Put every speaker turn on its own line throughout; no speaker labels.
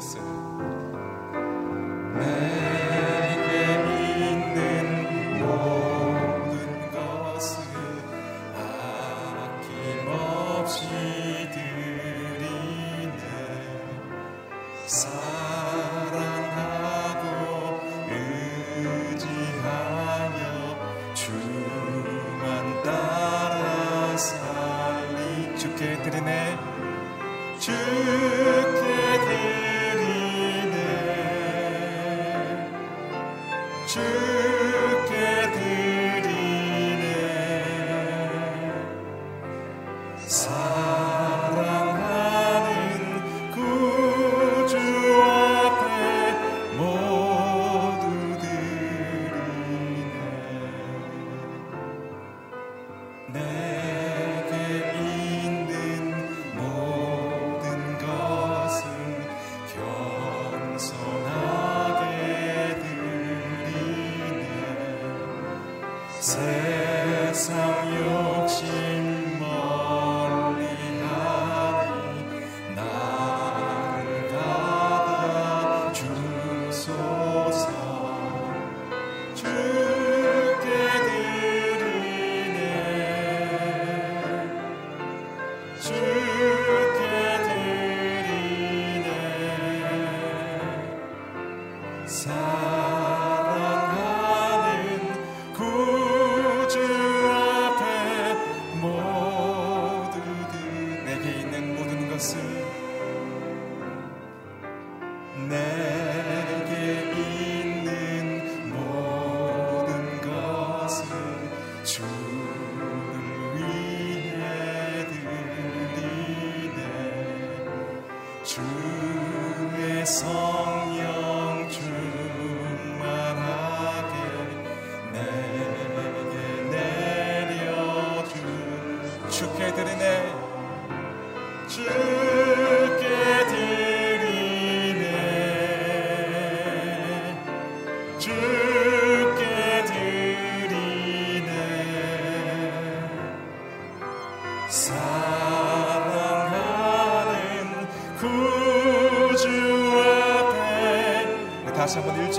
person.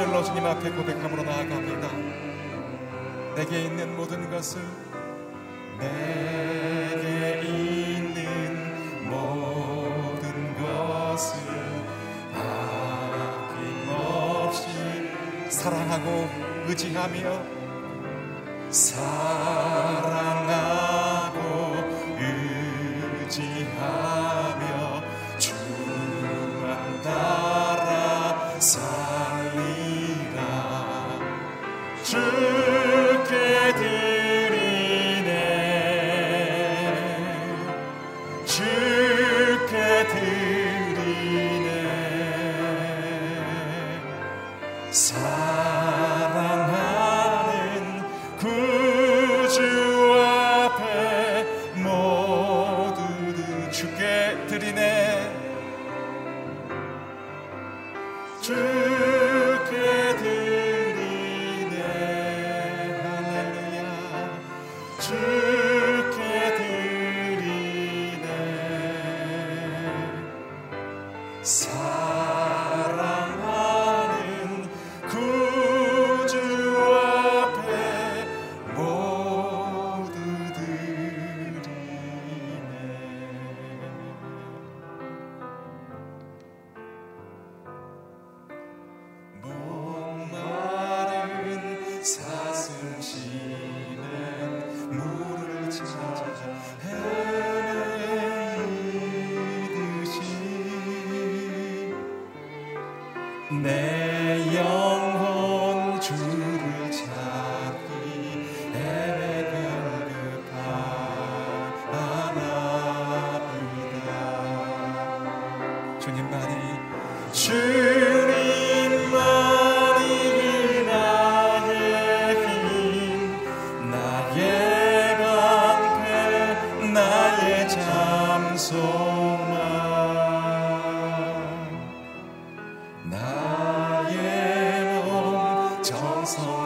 절로 주님 앞에 고백함으로 나아갑니다. 내게 있는 모든 것을 내게 있는 모든 것을 아낌없이 사랑하고 의지하며 사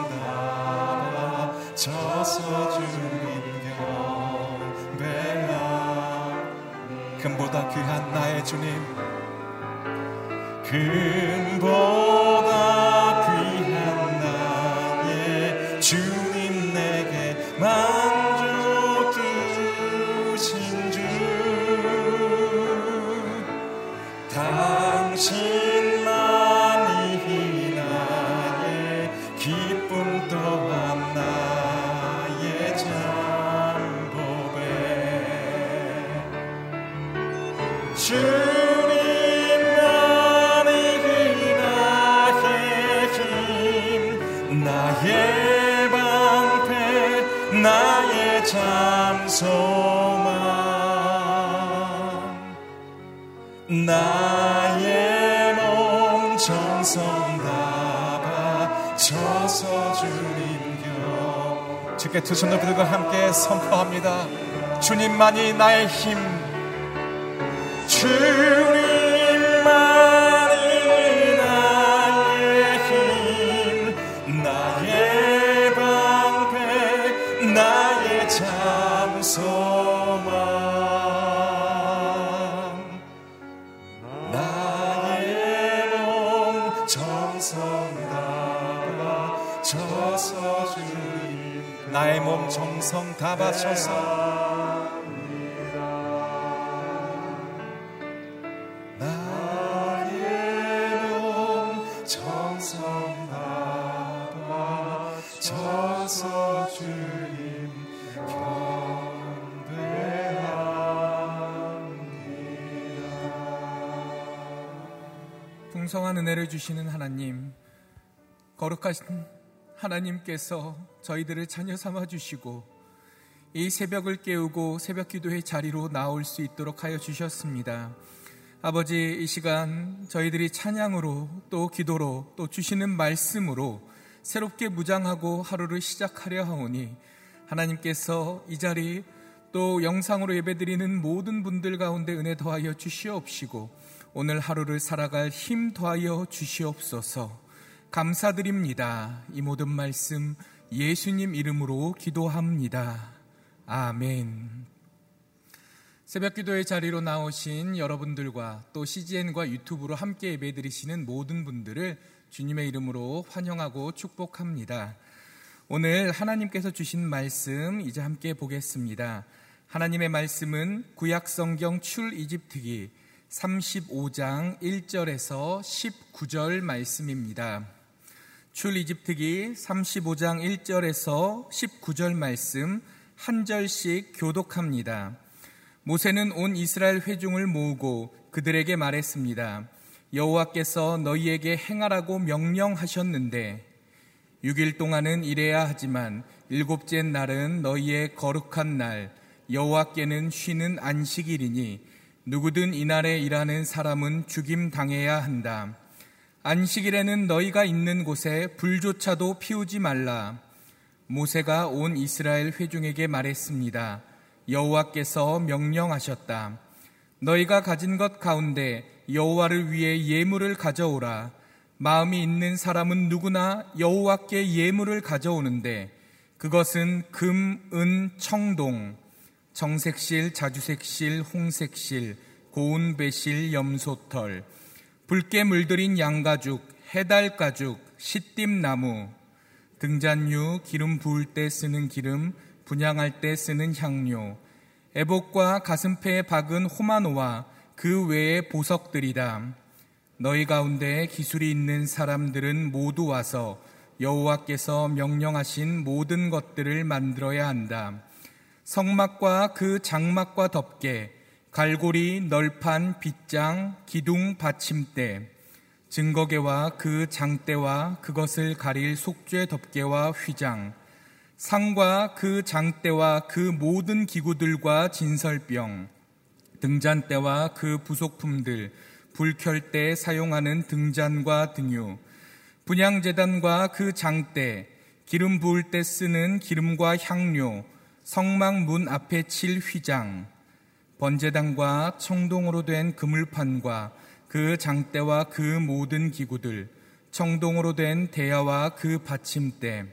나라 저서 주님 경배하 금보다 귀한 나의 주님. 금보 겨 주께 두 손을 들고 함께 선포합니다. 주님만이 나의 힘 주님 주님
풍성한 은혜를 주시는 하나님 거룩하신 하나님께서 저희들을 자녀 삼아 주시고 이 새벽을 깨우고 새벽 기도의 자리로 나올 수 있도록 하여 주셨습니다. 아버지 이 시간 저희들이 찬양으로 또 기도로 또 주시는 말씀으로 새롭게 무장하고 하루를 시작하려 하오니 하나님께서 이 자리 또 영상으로 예배드리는 모든 분들 가운데 은혜 더하여 주시옵시고 오늘 하루를 살아갈 힘 더하여 주시옵소서. 감사드립니다. 이 모든 말씀 예수님 이름으로 기도합니다. 아멘. 새벽 기도의 자리로 나오신 여러분들과 또 CGN과 유튜브로 함께 예배 드리시는 모든 분들을 주님의 이름으로 환영하고 축복합니다. 오늘 하나님께서 주신 말씀 이제 함께 보겠습니다. 하나님의 말씀은 구약 성경 출 이집트기 35장 1절에서 19절 말씀입니다. 출 이집트기 35장 1절에서 19절 말씀 한 절씩 교독합니다. 모세는 온 이스라엘 회중을 모으고 그들에게 말했습니다. 여호와께서 너희에게 행하라고 명령하셨는데 6일 동안은 일해야 하지만 일곱째 날은 너희의 거룩한 날 여호와께는 쉬는 안식일이니 누구든 이날에 일하는 사람은 죽임 당해야 한다. 안식일에는 너희가 있는 곳에 불조차도 피우지 말라. 모세가 온 이스라엘 회중에게 말했습니다. 여호와께서 명령하셨다. 너희가 가진 것 가운데 여호와를 위해 예물을 가져오라. 마음이 있는 사람은 누구나 여호와께 예물을 가져오는데 그것은 금, 은, 청동, 정색실, 자주색실, 홍색실, 고운 배실, 염소털, 붉게 물들인 양가죽, 해달가죽, 시띠나무, 등잔류, 기름 부을 때 쓰는 기름, 분양할 때 쓰는 향료, 애복과 가슴패에 박은 호마노와 그 외의 보석들이다. 너희 가운데 기술이 있는 사람들은 모두 와서 여호와께서 명령하신 모든 것들을 만들어야 한다. 성막과 그 장막과 덮개, 갈고리, 널판, 빗장, 기둥, 받침대, 증거계와 그 장대와 그것을 가릴 속죄 덮개와 휘장, 상과 그 장대와 그 모든 기구들과 진설병, 등잔대와 그 부속품들, 불켤 때 사용하는 등잔과 등유, 분양재단과 그 장대, 기름 부을 때 쓰는 기름과 향료, 성막 문 앞에 칠 휘장, 번제단과 청동으로 된 그물판과 그 장대와 그 모든 기구들, 청동으로 된 대야와 그 받침대,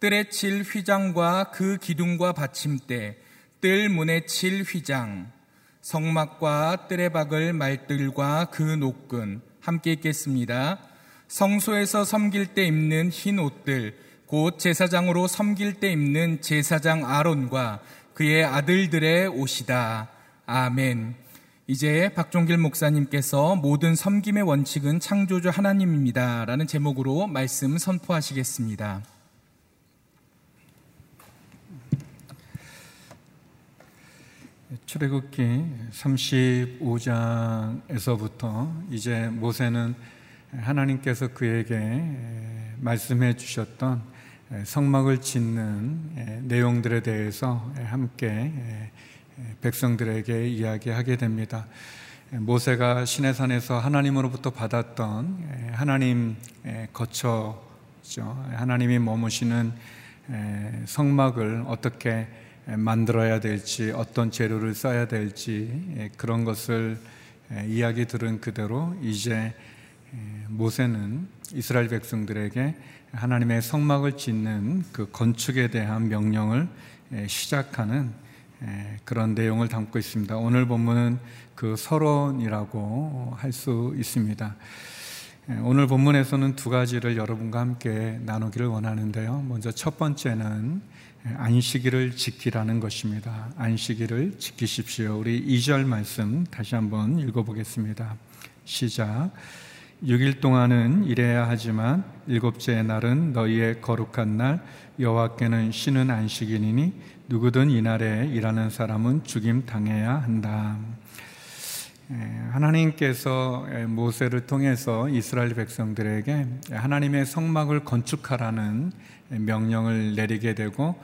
뜰에 칠 휘장과 그 기둥과 받침대, 뜰 문에 칠 휘장, 성막과 뜰에 박을 말들과 그 노끈, 함께 읽겠습니다. 성소에서 섬길 때 입는 흰 옷들, 곧 제사장으로 섬길 때 입는 제사장 아론과 그의 아들들의 옷이다. 아멘. 이제 박종길 목사님께서 모든 섬김의 원칙은 창조주 하나님입니다. 라는 제목으로 말씀 선포하시겠습니다.
출애굽기 35장에서부터 이제 모세는 하나님께서 그에게 말씀해 주셨던 성막을 짓는 내용들에 대해서 함께 백성들에게 이야기하게 됩니다. 모세가 시내산에서 하나님으로부터 받았던 하나님 거처죠. 하나님이 머무시는 성막을 어떻게 만들어야 될지, 어떤 재료를 써야 될지 그런 것을 이야기 들은 그대로 이제 모세는 이스라엘 백성들에게 하나님의 성막을 짓는 그 건축에 대한 명령을 시작하는 그런 내용을 담고 있습니다. 오늘 본문은 그 서론이라고 할 수 있습니다. 오늘 본문에서는 두 가지를 여러분과 함께 나누기를 원하는데요. 먼저 첫 번째는 안식일을 지키라는 것입니다. 안식일을 지키십시오. 우리 2절 말씀 다시 한번 읽어보겠습니다. 시작. 6일 동안은 일해야 하지만 일곱째 날은 너희의 거룩한 날 여호와께는 쉬는 안식일이니 누구든 이날에 일하는 사람은 죽임 당해야 한다. 하나님께서 모세를 통해서 이스라엘 백성들에게 하나님의 성막을 건축하라는 명령을 내리게 되고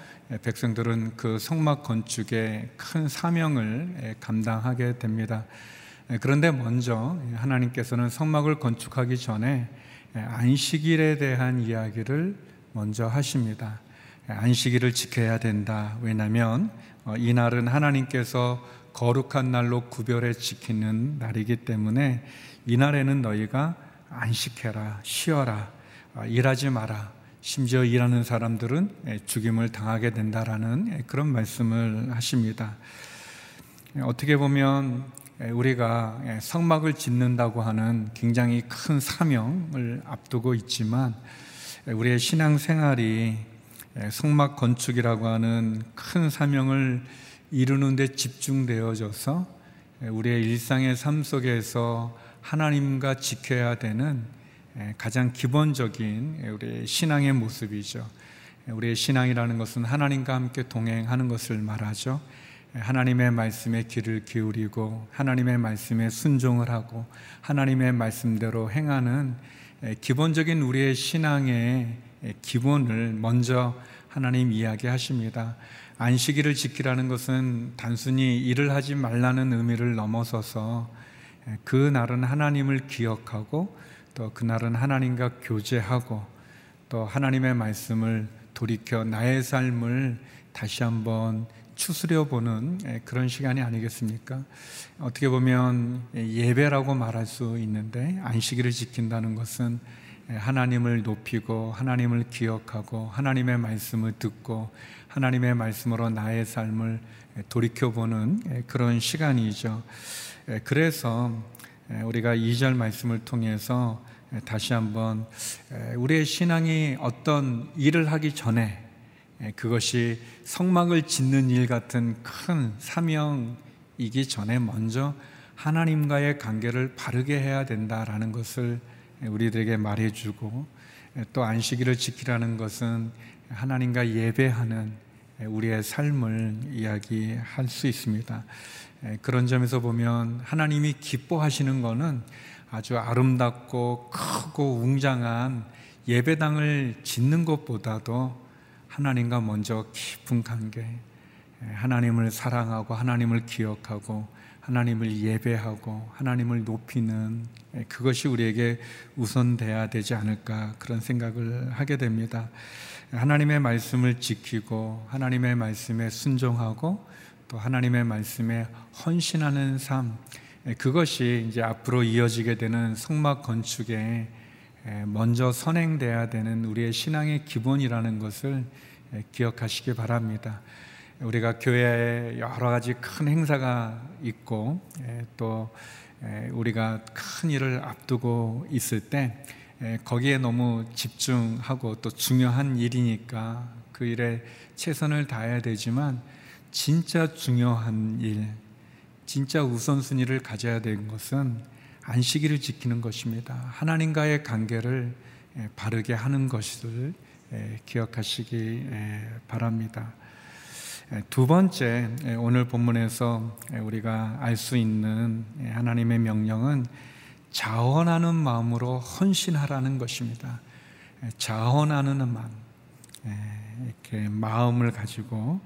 백성들은 그 성막 건축의 큰 사명을 감당하게 됩니다. 그런데 먼저 하나님께서는 성막을 건축하기 전에 안식일에 대한 이야기를 먼저 하십니다. 안식일을 지켜야 된다. 왜냐하면 어, 이날은 하나님께서 거룩한 날로 구별해 지키는 날이기 때문에 이날에는 너희가 안식해라, 쉬어라, 어, 일하지 마라. 심지어 일하는 사람들은 예, 죽임을 당하게 된다라는 예, 그런 말씀을 하십니다. 예, 어떻게 보면 우리가 성막을 짓는다고 하는 굉장히 큰 사명을 앞두고 있지만 우리의 신앙 생활이 성막 건축이라고 하는 큰 사명을 이루는 데 집중되어져서 우리의 일상의 삶 속에서 하나님과 지켜야 되는 가장 기본적인 우리의 신앙의 모습이죠. 우리의 신앙이라는 것은 하나님과 함께 동행하는 것을 말하죠. 하나님의 말씀에 귀를 기울이고 하나님의 말씀에 순종을 하고 하나님의 말씀대로 행하는 기본적인 우리의 신앙의 기본을 먼저 하나님 이야기하십니다. 안식일을 지키라는 것은 단순히 일을 하지 말라는 의미를 넘어서서 그 날은 하나님을 기억하고 또 그날은 하나님과 교제하고 또 하나님의 말씀을 돌이켜 나의 삶을 다시 한번 추스려 보는 그런 시간이 아니겠습니까? 어떻게 보면 예배라고 말할 수 있는데 안식일을 지킨다는 것은 하나님을 높이고 하나님을 기억하고 하나님의 말씀을 듣고 하나님의 말씀으로 나의 삶을 돌이켜보는 그런 시간이죠. 그래서 우리가 2절 말씀을 통해서 다시 한번 우리의 신앙이 어떤 일을 하기 전에 그것이 성막을 짓는 일 같은 큰 사명이기 전에 먼저 하나님과의 관계를 바르게 해야 된다라는 것을 우리들에게 말해주고 또 안식일을 지키라는 것은 하나님과 예배하는 우리의 삶을 이야기할 수 있습니다. 그런 점에서 보면 하나님이 기뻐하시는 것은 아주 아름답고 크고 웅장한 예배당을 짓는 것보다도 하나님과 먼저 깊은 관계, 하나님을 사랑하고 하나님을 기억하고 하나님을 예배하고 하나님을 높이는 그것이 우리에게 우선돼야 되지 않을까 그런 생각을 하게 됩니다. 하나님의 말씀을 지키고 하나님의 말씀에 순종하고 또 하나님의 말씀에 헌신하는 삶 그것이 이제 앞으로 이어지게 되는 성막 건축에 먼저 선행돼야 되는 우리의 신앙의 기본이라는 것을 기억하시기 바랍니다. 우리가 교회에 여러 가지 큰 행사가 있고 또 우리가 큰 일을 앞두고 있을 때 거기에 너무 집중하고 또 중요한 일이니까 그 일에 최선을 다해야 되지만 진짜 중요한 일, 진짜 우선순위를 가져야 되는 것은 안식일을 지키는 것입니다. 하나님과의 관계를 바르게 하는 것을 기억하시기 바랍니다. 두 번째, 오늘 본문에서 우리가 알 수 있는 하나님의 명령은 자원하는 마음으로 헌신하라는 것입니다. 자원하는 마음, 이렇게 마음을 가지고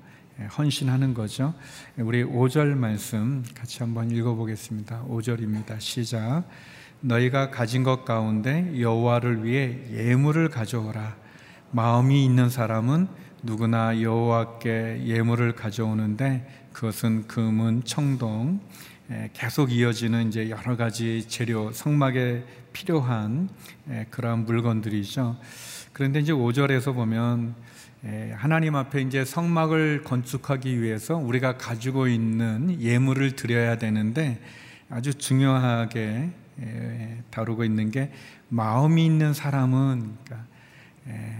헌신하는 거죠. 우리 5절 말씀 같이 한번 읽어보겠습니다. 5절입니다. 시작. 너희가 가진 것 가운데 여호와를 위해 예물을 가져오라. 마음이 있는 사람은 누구나 여호와께 예물을 가져오는데 그것은 금은 청동 계속 이어지는 이제 여러 가지 재료 성막에 필요한 그러한 물건들이죠. 그런데 이제 5절에서 보면 하나님 앞에 이제 성막을 건축하기 위해서 우리가 가지고 있는 예물을 드려야 되는데 아주 중요하게 다루고 있는 게 마음이 있는 사람은 그러니까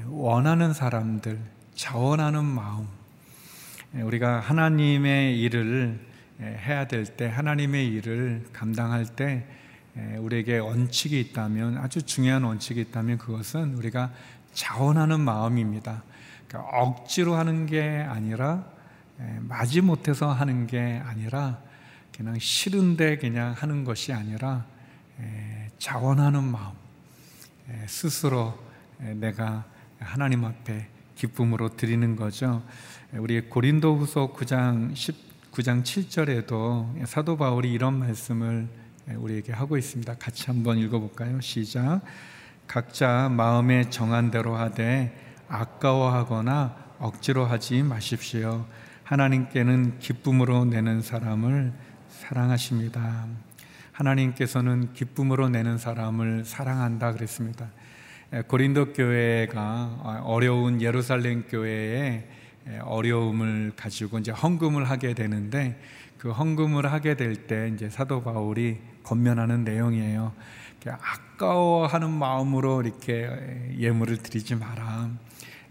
원하는 사람들 자원하는 마음. 우리가 하나님의 일을 해야 될 때, 하나님의 일을 감당할 때, 우리에게 원칙이 있다면, 아주 중요한 원칙이 있다면 그것은 우리가 자원하는 마음입니다. 그러니까 억지로 하는 게 아니라, 마지 못해서 하는 게 아니라, 그냥 싫은데 그냥 하는 것이 아니라, 자원하는 마음. 스스로 내가 하나님 앞에 기쁨으로 드리는 거죠. 우리 고린도 후서 9장 19장 7절에도 사도 바울이 이런 말씀을 우리에게 하고 있습니다. 같이 한번 읽어볼까요? 시작. 각자 마음에 정한 대로 하되 아까워하거나 억지로 하지 마십시오. 하나님께는 기쁨으로 내는 사람을 사랑하십니다. 하나님께서는 기쁨으로 내는 사람을 사랑한다 그랬습니다. 고린도 교회가 어려운 예루살렘 교회에 어려움을 가지고 이제 헌금을 하게 되는데 그 헌금을 하게 될 때 이제 사도 바울이 권면하는 내용이에요. 아까워하는 마음으로 이렇게 예물을 드리지 마라.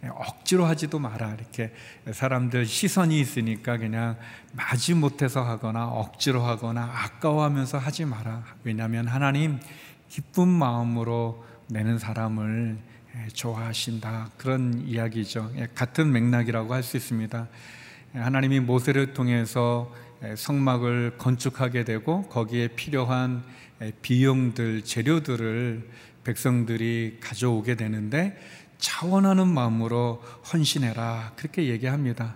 억지로 하지도 마라. 이렇게 사람들 시선이 있으니까 그냥 마지 못해서 하거나 억지로 하거나 아까워하면서 하지 마라. 왜냐하면 하나님 기쁜 마음으로 내는 사람을 좋아하신다. 그런 이야기죠. 예, 같은 맥락이라고 할 수 있습니다. 예, 하나님이 모세를 통해서 성막을 건축하게 되고 거기에 필요한 비용들, 재료들을 백성들이 가져오게 되는데 차원하는 마음으로 헌신해라. 그렇게 얘기합니다.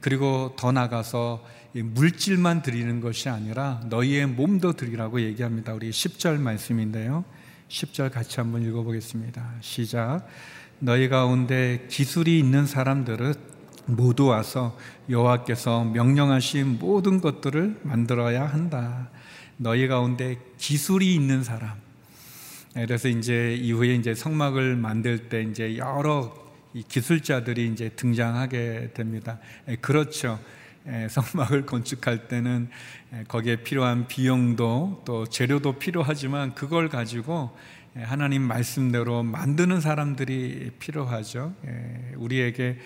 그리고 더 나가서 물질만 드리는 것이 아니라 너희의 몸도 드리라고 얘기합니다. 우리 10절 말씀인데요. 10절 같이 한번 읽어보겠습니다. 시작. 너희 가운데 기술이 있는 사람들은 모두 와서 여호와께서 명령하신 모든 것들을 만들어야 한다. 너희 가운데 기술이 있는 사람. 그래서 이제 이후에 이제 성막을 만들 때 이제 여러 기술자들이 이제 등장하게 됩니다. 그렇죠. 성막을 건축할 때는 거기에 필요한 비용도 또 재료도 필요하지만 그걸 가지고 하나님 말씀대로 만드는 사람들이 필요하죠. 우리에게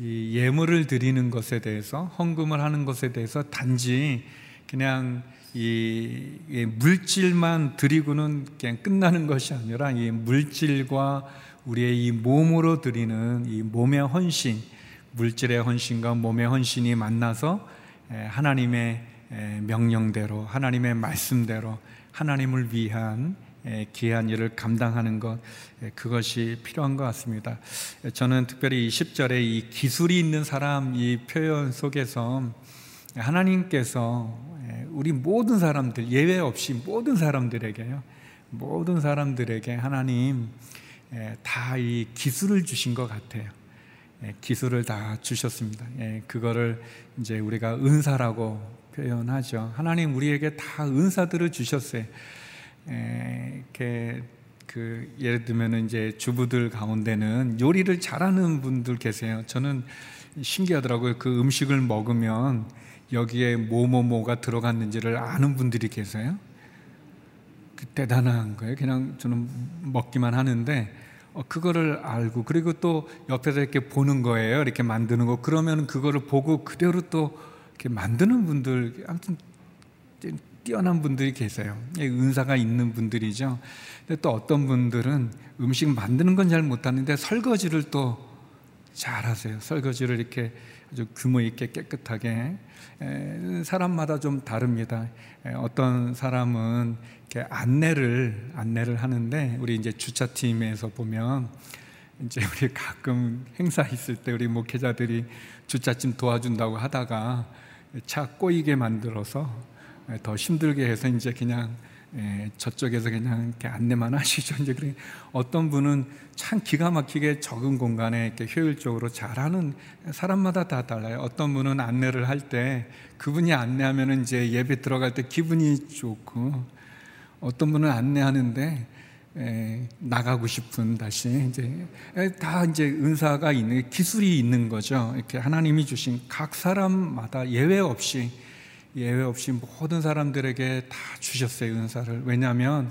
예물을 드리는 것에 대해서 헌금을 하는 것에 대해서 단지 그냥 이 물질만 드리고는 그냥 끝나는 것이 아니라 이 물질과 우리의 이 몸으로 드리는 이 몸의 헌신, 물질의 헌신과 몸의 헌신이 만나서 하나님의 명령대로 하나님의 말씀대로 하나님을 위한 귀한 일을 감당하는 것 그것이 필요한 것 같습니다. 저는 특별히 이 10절에 이 기술이 있는 사람 이 표현 속에서 하나님께서 우리 모든 사람들 예외 없이 모든 사람들에게요. 모든 사람들에게 하나님 다 이 기술을 주신 것 같아요. 예, 기술을 다 주셨습니다. 예, 그거를 이제 우리가 은사라고 표현하죠. 하나님 우리에게 다 은사들을 주셨어요. 예, 이렇게 그 예를 들면 이제 주부들 가운데는 요리를 잘하는 분들 계세요. 저는 신기하더라고요. 그 음식을 먹으면 여기에 뭐뭐뭐가 들어갔는지를 아는 분들이 계세요. 그 대단한 거예요. 그냥 저는 먹기만 하는데 어, 그거를 알고 그리고 또 옆에서 이렇게 보는 거예요. 이렇게 만드는 거. 그러면 그거를 보고 그대로 또 이렇게 만드는 분들 아무튼 뛰어난 분들이 계세요. 예, 은사가 있는 분들이죠. 근데 또 어떤 분들은 음식 만드는 건 잘 못하는데 설거지를 또 잘하세요. 설거지를 이렇게 아주 규모 있게 깨끗하게 사람마다 좀 다릅니다. 어떤 사람은 안내를 안내를 하는데 우리 이제 주차팀에서 보면 이제 우리 가끔 행사 있을 때 우리 목회자들이 주차팀 도와준다고 하다가 차 꼬이게 만들어서 더 힘들게 해서 이제 그냥 예, 저쪽에서 그냥 이렇게 안내만 하시죠. 이제 그래 어떤 분은 참 기가 막히게 적은 공간에 이렇게 효율적으로 잘하는 사람마다 다 달라요. 어떤 분은 안내를 할 때 그분이 안내하면 이제 예배 들어갈 때 기분이 좋고 어떤 분은 안내하는데 에, 예, 나가고 싶은 다시 이제 에, 다 이제 은사가 있는 기술이 있는 거죠. 이렇게 하나님이 주신 각 사람마다 예외 없이 예외 없이 모든 사람들에게 다 주셨어요, 은사를. 왜냐하면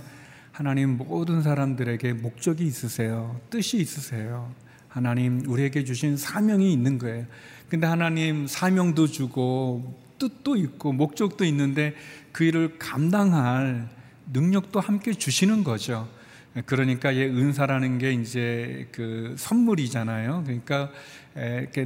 하나님 모든 사람들에게 목적이 있으세요. 뜻이 있으세요. 하나님 우리에게 주신 사명이 있는 거예요. 근데 하나님 사명도 주고 뜻도 있고 목적도 있는데 그 일을 감당할 능력도 함께 주시는 거죠. 그러니까 예, 은사라는 게 이제 그 선물이잖아요. 그러니까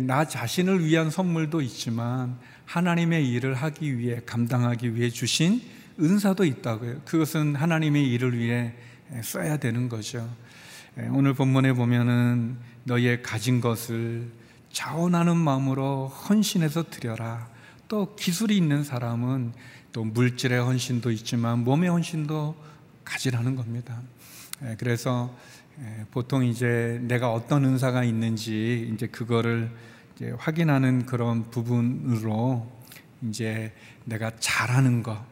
나 자신을 위한 선물도 있지만 하나님의 일을 하기 위해 감당하기 위해 주신 은사도 있다고요. 그것은 하나님의 일을 위해 써야 되는 거죠. 오늘 본문에 보면은 너의 가진 것을 자원하는 마음으로 헌신해서 드려라. 또 기술이 있는 사람은 또 물질의 헌신도 있지만 몸의 헌신도 가지라는 겁니다. 그래서 보통 이제 내가 어떤 은사가 있는지 이제 그거를 이제 확인하는 그런 부분으로 이제 내가 잘하는 거,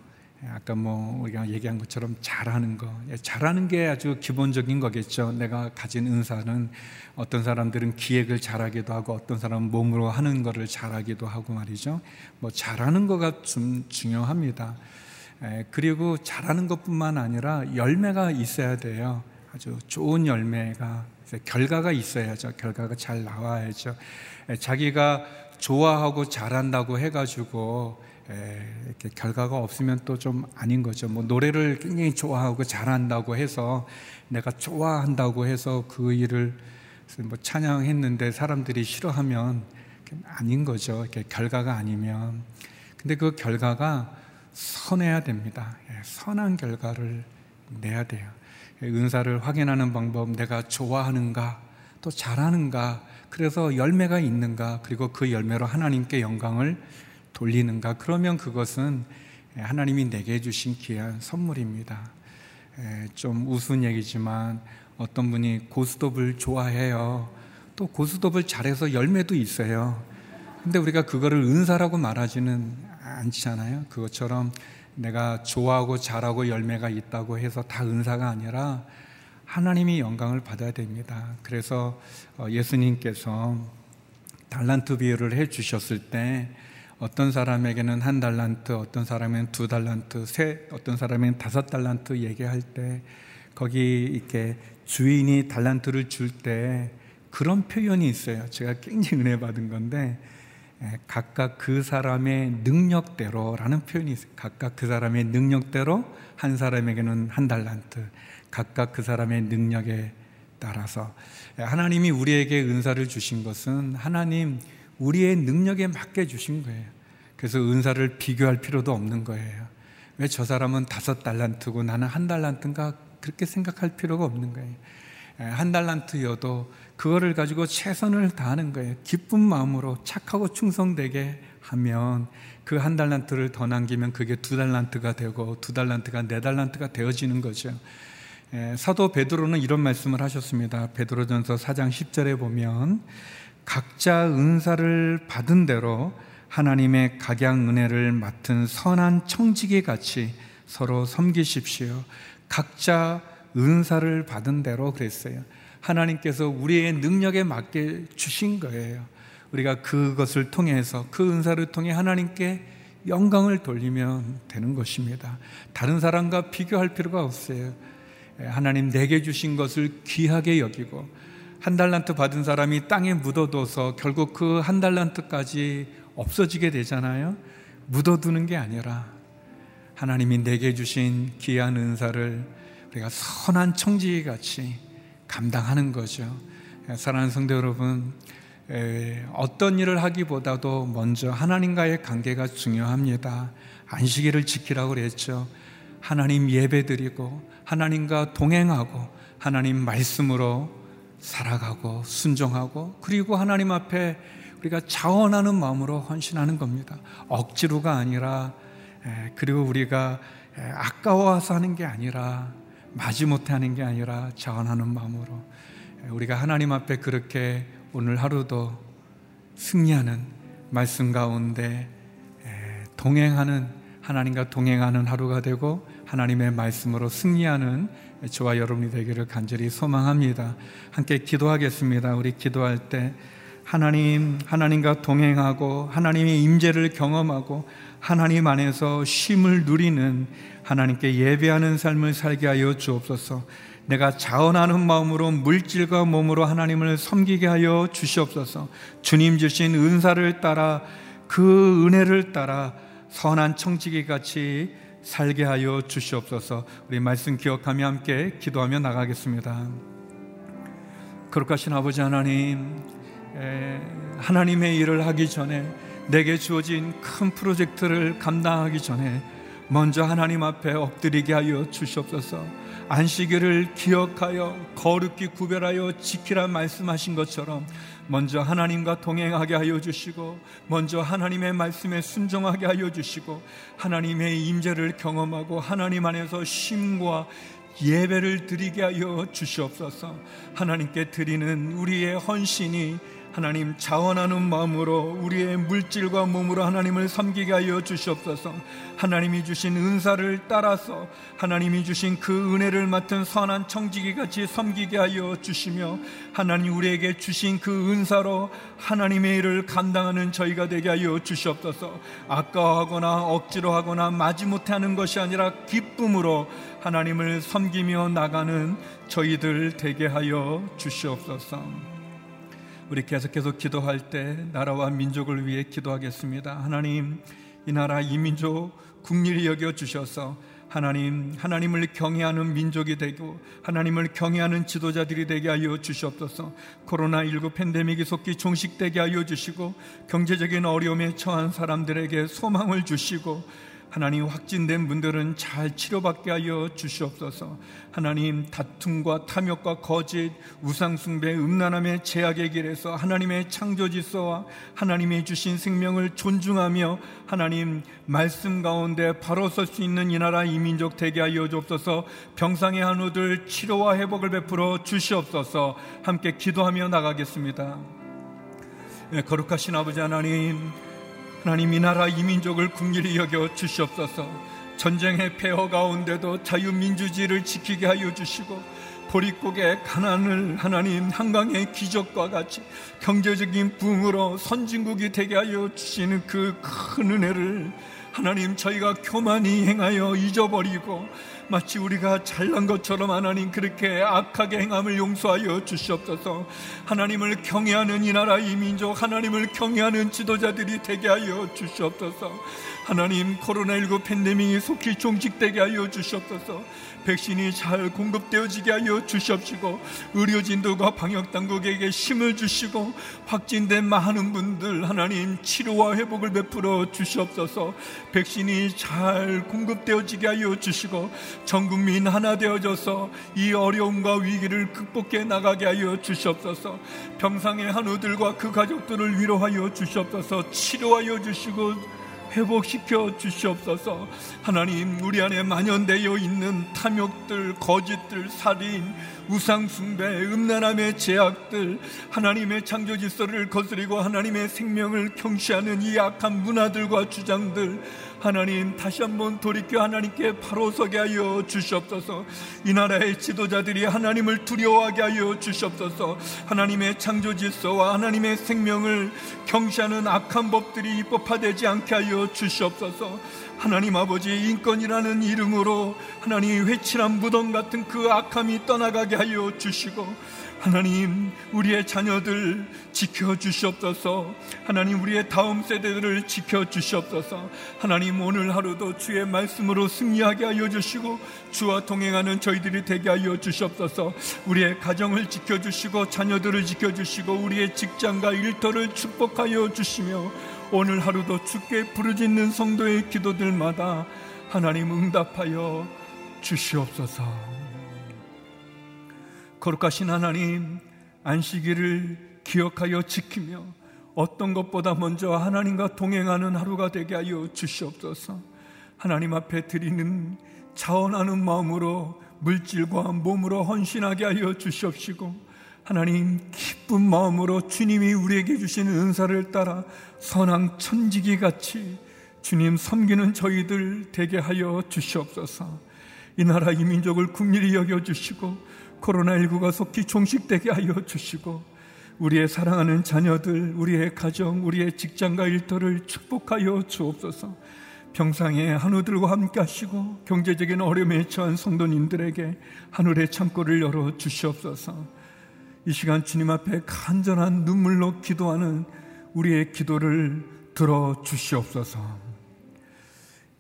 아까 뭐 우리가 얘기한 것처럼 잘하는 거, 예, 잘하는 게 아주 기본적인 거겠죠. 내가 가진 은사는 어떤 사람들은 기획을 잘하기도 하고 어떤 사람은 몸으로 하는 거를 잘하기도 하고 말이죠. 뭐 잘하는 거가 좀 중요합니다. 예, 그리고 잘하는 것뿐만 아니라 열매가 있어야 돼요. 아주 좋은 열매가 결과가 있어야죠. 결과가 잘 나와야죠. 자기가 좋아하고 잘한다고 해가지고 이렇게 결과가 없으면 또 좀 아닌 거죠. 뭐 노래를 굉장히 좋아하고 잘한다고 해서 내가 좋아한다고 해서 그 일을 뭐 찬양했는데 사람들이 싫어하면 아닌 거죠. 이렇게 결과가 아니면. 근데 그 결과가 선해야 됩니다. 선한 결과를 내야 돼요. 은사를 확인하는 방법, 내가 좋아하는가, 또 잘하는가, 그래서 열매가 있는가, 그리고 그 열매로 하나님께 영광을 돌리는가, 그러면 그것은 하나님이 내게 주신 귀한 선물입니다. 좀 우스운 얘기지만 어떤 분이 고스톱을 좋아해요. 또 고스톱을 잘해서 열매도 있어요. 근데 우리가 그거를 은사라고 말하지는 않잖아요. 그것처럼 내가 좋아하고 잘하고 열매가 있다고 해서 다 은사가 아니라 하나님이 영광을 받아야 됩니다. 그래서 어, 예수님께서 달란트 비유를 해 주셨을 때 어떤 사람에게는 한 달란트, 어떤 사람은 두 달란트, 세, 어떤 사람은 다섯 달란트 얘기할 때 거기 이렇게 주인이 달란트를 줄 때 그런 표현이 있어요. 제가 굉장히 은혜 받은 건데 각각 그 사람의 능력대로라는 표현이 있어요. 각각 그 사람의 능력대로 한 사람에게는 한 달란트, 각각 그 사람의 능력에 따라서 하나님이 우리에게 은사를 주신 것은 하나님 우리의 능력에 맞게 주신 거예요. 그래서 은사를 비교할 필요도 없는 거예요. 왜 저 사람은 다섯 달란트고 나는 한 달란트인가 그렇게 생각할 필요가 없는 거예요. 한 달란트여도 그거를 가지고 최선을 다하는 거예요. 기쁜 마음으로 착하고 충성되게 하면 그 한 달란트를 더 남기면 그게 두 달란트가 되고 두 달란트가 네 달란트가 되어지는 거죠. 사도 베드로는 이런 말씀을 하셨습니다. 베드로전서 4장 10절에 보면 각자 은사를 받은 대로 하나님의 각양 은혜를 맡은 선한 청지기 같이 서로 섬기십시오. 각자 은사를 받은 대로 그랬어요. 하나님께서 우리의 능력에 맞게 주신 거예요. 우리가 그것을 통해서 그 은사를 통해 하나님께 영광을 돌리면 되는 것입니다. 다른 사람과 비교할 필요가 없어요. 하나님 내게 주신 것을 귀하게 여기고 한 달란트 받은 사람이 땅에 묻어둬서 결국 그 한 달란트까지 없어지게 되잖아요. 묻어두는 게 아니라 하나님이 내게 주신 귀한 은사를 우리가 선한 청지 같이 감당하는 거죠. 사랑하는 성도 여러분, 어떤 일을 하기보다도 먼저 하나님과의 관계가 중요합니다. 안식일을 지키라고 그랬죠. 하나님 예배드리고 하나님과 동행하고 하나님 말씀으로 살아가고 순종하고 그리고 하나님 앞에 우리가 자원하는 마음으로 헌신하는 겁니다. 억지로가 아니라 그리고 우리가 아까워서 하는 게 아니라 마지못해 하는 게 아니라 자원하는 마음으로 우리가 하나님 앞에 그렇게 오늘 하루도 승리하는 말씀 가운데 동행하는 하나님과 동행하는 하루가 되고 하나님의 말씀으로 승리하는 저와 여러분이 되기를 간절히 소망합니다. 함께 기도하겠습니다. 우리 기도할 때 하나님, 하나님과 동행하고 하나님의 임재를 경험하고 하나님 안에서 쉼을 누리는 하나님께 예배하는 삶을 살게 하여 주옵소서. 내가 자원하는 마음으로 물질과 몸으로 하나님을 섬기게 하여 주시옵소서. 주님 주신 은사를 따라 그 은혜를 따라 선한 청지기 같이 살게 하여 주시옵소서. 우리 말씀 기억하며 함께 기도하며 나가겠습니다. 거룩하신 아버지 하나님, 하나님의 일을 하기 전에 내게 주어진 큰 프로젝트를 감당하기 전에 먼저 하나님 앞에 엎드리게 하여 주시옵소서. 안식일을 기억하여 거룩히 구별하여 지키라 말씀하신 것처럼 먼저 하나님과 동행하게 하여 주시고 먼저 하나님의 말씀에 순종하게 하여 주시고 하나님의 임재를 경험하고 하나님 안에서 쉼과 예배를 드리게 하여 주시옵소서. 하나님께 드리는 우리의 헌신이 하나님 자원하는 마음으로 우리의 물질과 몸으로 하나님을 섬기게 하여 주시옵소서. 하나님이 주신 은사를 따라서 하나님이 주신 그 은혜를 맡은 선한 청지기 같이 섬기게 하여 주시며 하나님 우리에게 주신 그 은사로 하나님의 일을 감당하는 저희가 되게 하여 주시옵소서. 아까워하거나 억지로 하거나 마지못해 하는 것이 아니라 기쁨으로 하나님을 섬기며 나가는 저희들 되게 하여 주시옵소서. 우리 계속해서 기도할 때 나라와 민족을 위해 기도하겠습니다. 하나님, 이 나라 이 민족 국리를 여겨 주셔서 하나님, 하나님을 경외하는 민족이 되고 하나님을 경외하는 지도자들이 되게 하여 주시옵소서. 코로나19 팬데믹이 속히 종식되게 하여 주시고 경제적인 어려움에 처한 사람들에게 소망을 주시고 하나님 확진된 분들은 잘 치료받게 하여 주시옵소서. 하나님 다툼과 탐욕과 거짓, 우상숭배, 음란함의 제약의 길에서 하나님의 창조 질서와 하나님이 주신 생명을 존중하며 하나님 말씀 가운데 바로 설 수 있는 이 나라 이민족 되게 하여 주옵소서. 병상의 한우들 치료와 회복을 베풀어 주시옵소서. 함께 기도하며 나가겠습니다. 네, 거룩하신 아버지 하나님 하나님 이 나라 이민족을 국리히 여겨 주시옵소서. 전쟁의 폐허 가운데도 자유민주주의를 지키게 하여 주시고 보릿고개 가난을 하나님 한강의 기적과 같이 경제적인 부흥으로 선진국이 되게 하여 주시는 그 큰 은혜를 하나님 저희가 교만히 행하여 잊어버리고 마치 우리가 잘난 것처럼 하나님 그렇게 악하게 행함을 용서하여 주시옵소서. 하나님을 경외하는 이 나라 이 민족 하나님을 경외하는 지도자들이 되게 하여 주시옵소서. 하나님 코로나19 팬데믹이 속히 종식되게 하여 주시옵소서 백신이 잘 공급되어지게 하여 주시옵시고 의료진들과 방역당국에게 힘을 주시고 확진된 많은 분들 하나님 치료와 회복을 베풀어 주시옵소서. 백신이 잘 공급되어지게 하여 주시고 전 국민 하나 되어져서 이 어려움과 위기를 극복해 나가게 하여 주시옵소서. 병상의 한우들과 그 가족들을 위로하여 주시옵소서. 치료하여 주시고 회복시켜 주시옵소서. 하나님, 우리 안에 만연되어 있는 탐욕들, 거짓들, 살인, 우상숭배, 음란함의 제약들, 하나님의 창조 질서를 거스리고 하나님의 생명을 경시하는 이 악한 문화들과 주장들, 하나님 다시 한번 돌이켜 하나님께 바로 서게 하여 주시옵소서. 이 나라의 지도자들이 하나님을 두려워하게 하여 주시옵소서. 하나님의 창조 질서와 하나님의 생명을 경시하는 악한 법들이 입법화되지 않게 하여 주시옵소서. 하나님 아버지 인권이라는 이름으로 하나님 회칠한 무덤 같은 그 악함이 떠나가게 하여 주시고 하나님 우리의 자녀들 지켜 주시옵소서. 하나님 우리의 다음 세대들을 지켜 주시옵소서. 하나님 오늘 하루도 주의 말씀으로 승리하게 하여 주시고 주와 동행하는 저희들이 되게 하여 주시옵소서. 우리의 가정을 지켜 주시고 자녀들을 지켜 주시고 우리의 직장과 일터를 축복하여 주시며 오늘 하루도 주께 부르짖는 성도의 기도들마다 하나님 응답하여 주시옵소서. 거룩하신 하나님 안식일을 기억하여 지키며 어떤 것보다 먼저 하나님과 동행하는 하루가 되게 하여 주시옵소서. 하나님 앞에 드리는 자원하는 마음으로 물질과 몸으로 헌신하게 하여 주시옵시고 하나님 기쁜 마음으로 주님이 우리에게 주시는 은사를 따라 선한 천지기 같이 주님 섬기는 저희들 되게 하여 주시옵소서. 이 나라 이 민족을 국리히 여겨 주시고 코로나19가 속히 종식되게 하여 주시고 우리의 사랑하는 자녀들, 우리의 가정, 우리의 직장과 일터를 축복하여 주옵소서. 평상에 한우들과 함께 하시고 경제적인 어려움에 처한 성도님들에게 하늘의 창고를 열어 주시옵소서. 이 시간 주님 앞에 간절한 눈물로 기도하는 우리의 기도를 들어 주시옵소서.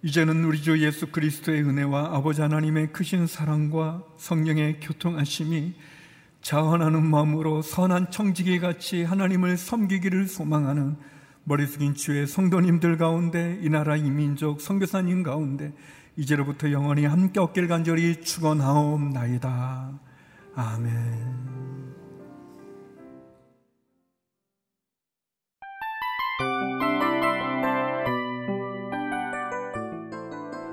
이제는 우리 주 예수 그리스도의 은혜와 아버지 하나님의 크신 사랑과 성령의 교통하심이 자원하는 마음으로 선한 청지기 같이 하나님을 섬기기를 소망하는 머리 숙인 주의 성도님들 가운데 이 나라 이민족 선교사님 가운데 이제로부터 영원히 함께 없길 간절히 축원하옵나이다. 아멘.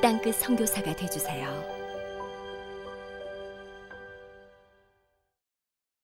땅끝 성교사가 되주세요